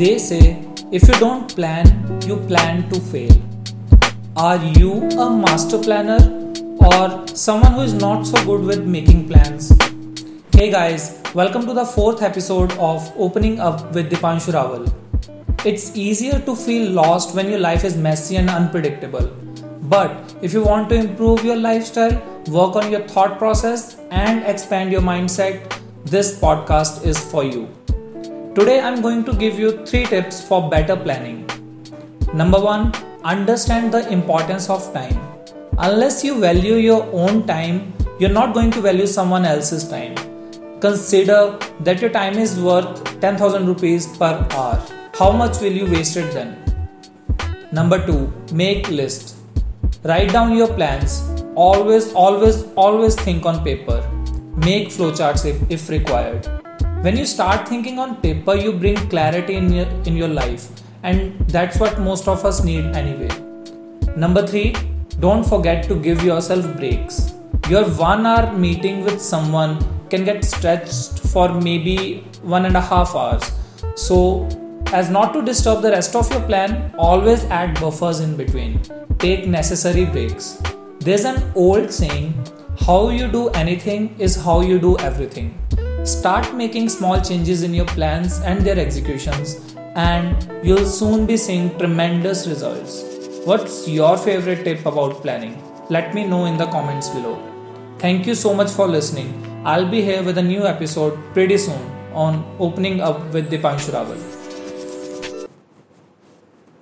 They say if you don't plan, you plan to fail. Are you a master planner or someone who is not so good with making plans? Hey guys, welcome to the fourth episode of Opening Up with Dipanshu Rawal. It's easier to feel lost when your life is messy and unpredictable. But if you want to improve your lifestyle, work on your thought process, and expand your mindset, this podcast is for you. Today, I'm going to give you three tips for better planning. Number one, understand the importance of time. Unless you value your own time, you're not going to value someone else's time. Consider that your time is worth 10,000 rupees per hour. How much will you waste it then? Number two, make list. Write down your plans. Always, always, always think on paper. Make flowcharts if, if required. When you start thinking on paper, you bring clarity in your, in your life, and that's what most of us need anyway. Number three, don't forget to give yourself breaks. Your one hour meeting with someone can get stretched for maybe one and a half hours. So, as not to disturb the rest of your plan, always add buffers in between. Take necessary breaks. There's an old saying how you do anything is how you do everything. Start making small changes in your plans and their executions, and you'll soon be seeing tremendous results. What's your favorite tip about planning? Let me know in the comments below. Thank you so much for listening. I'll be here with a new episode pretty soon on Opening Up with Dipanshu Rawal.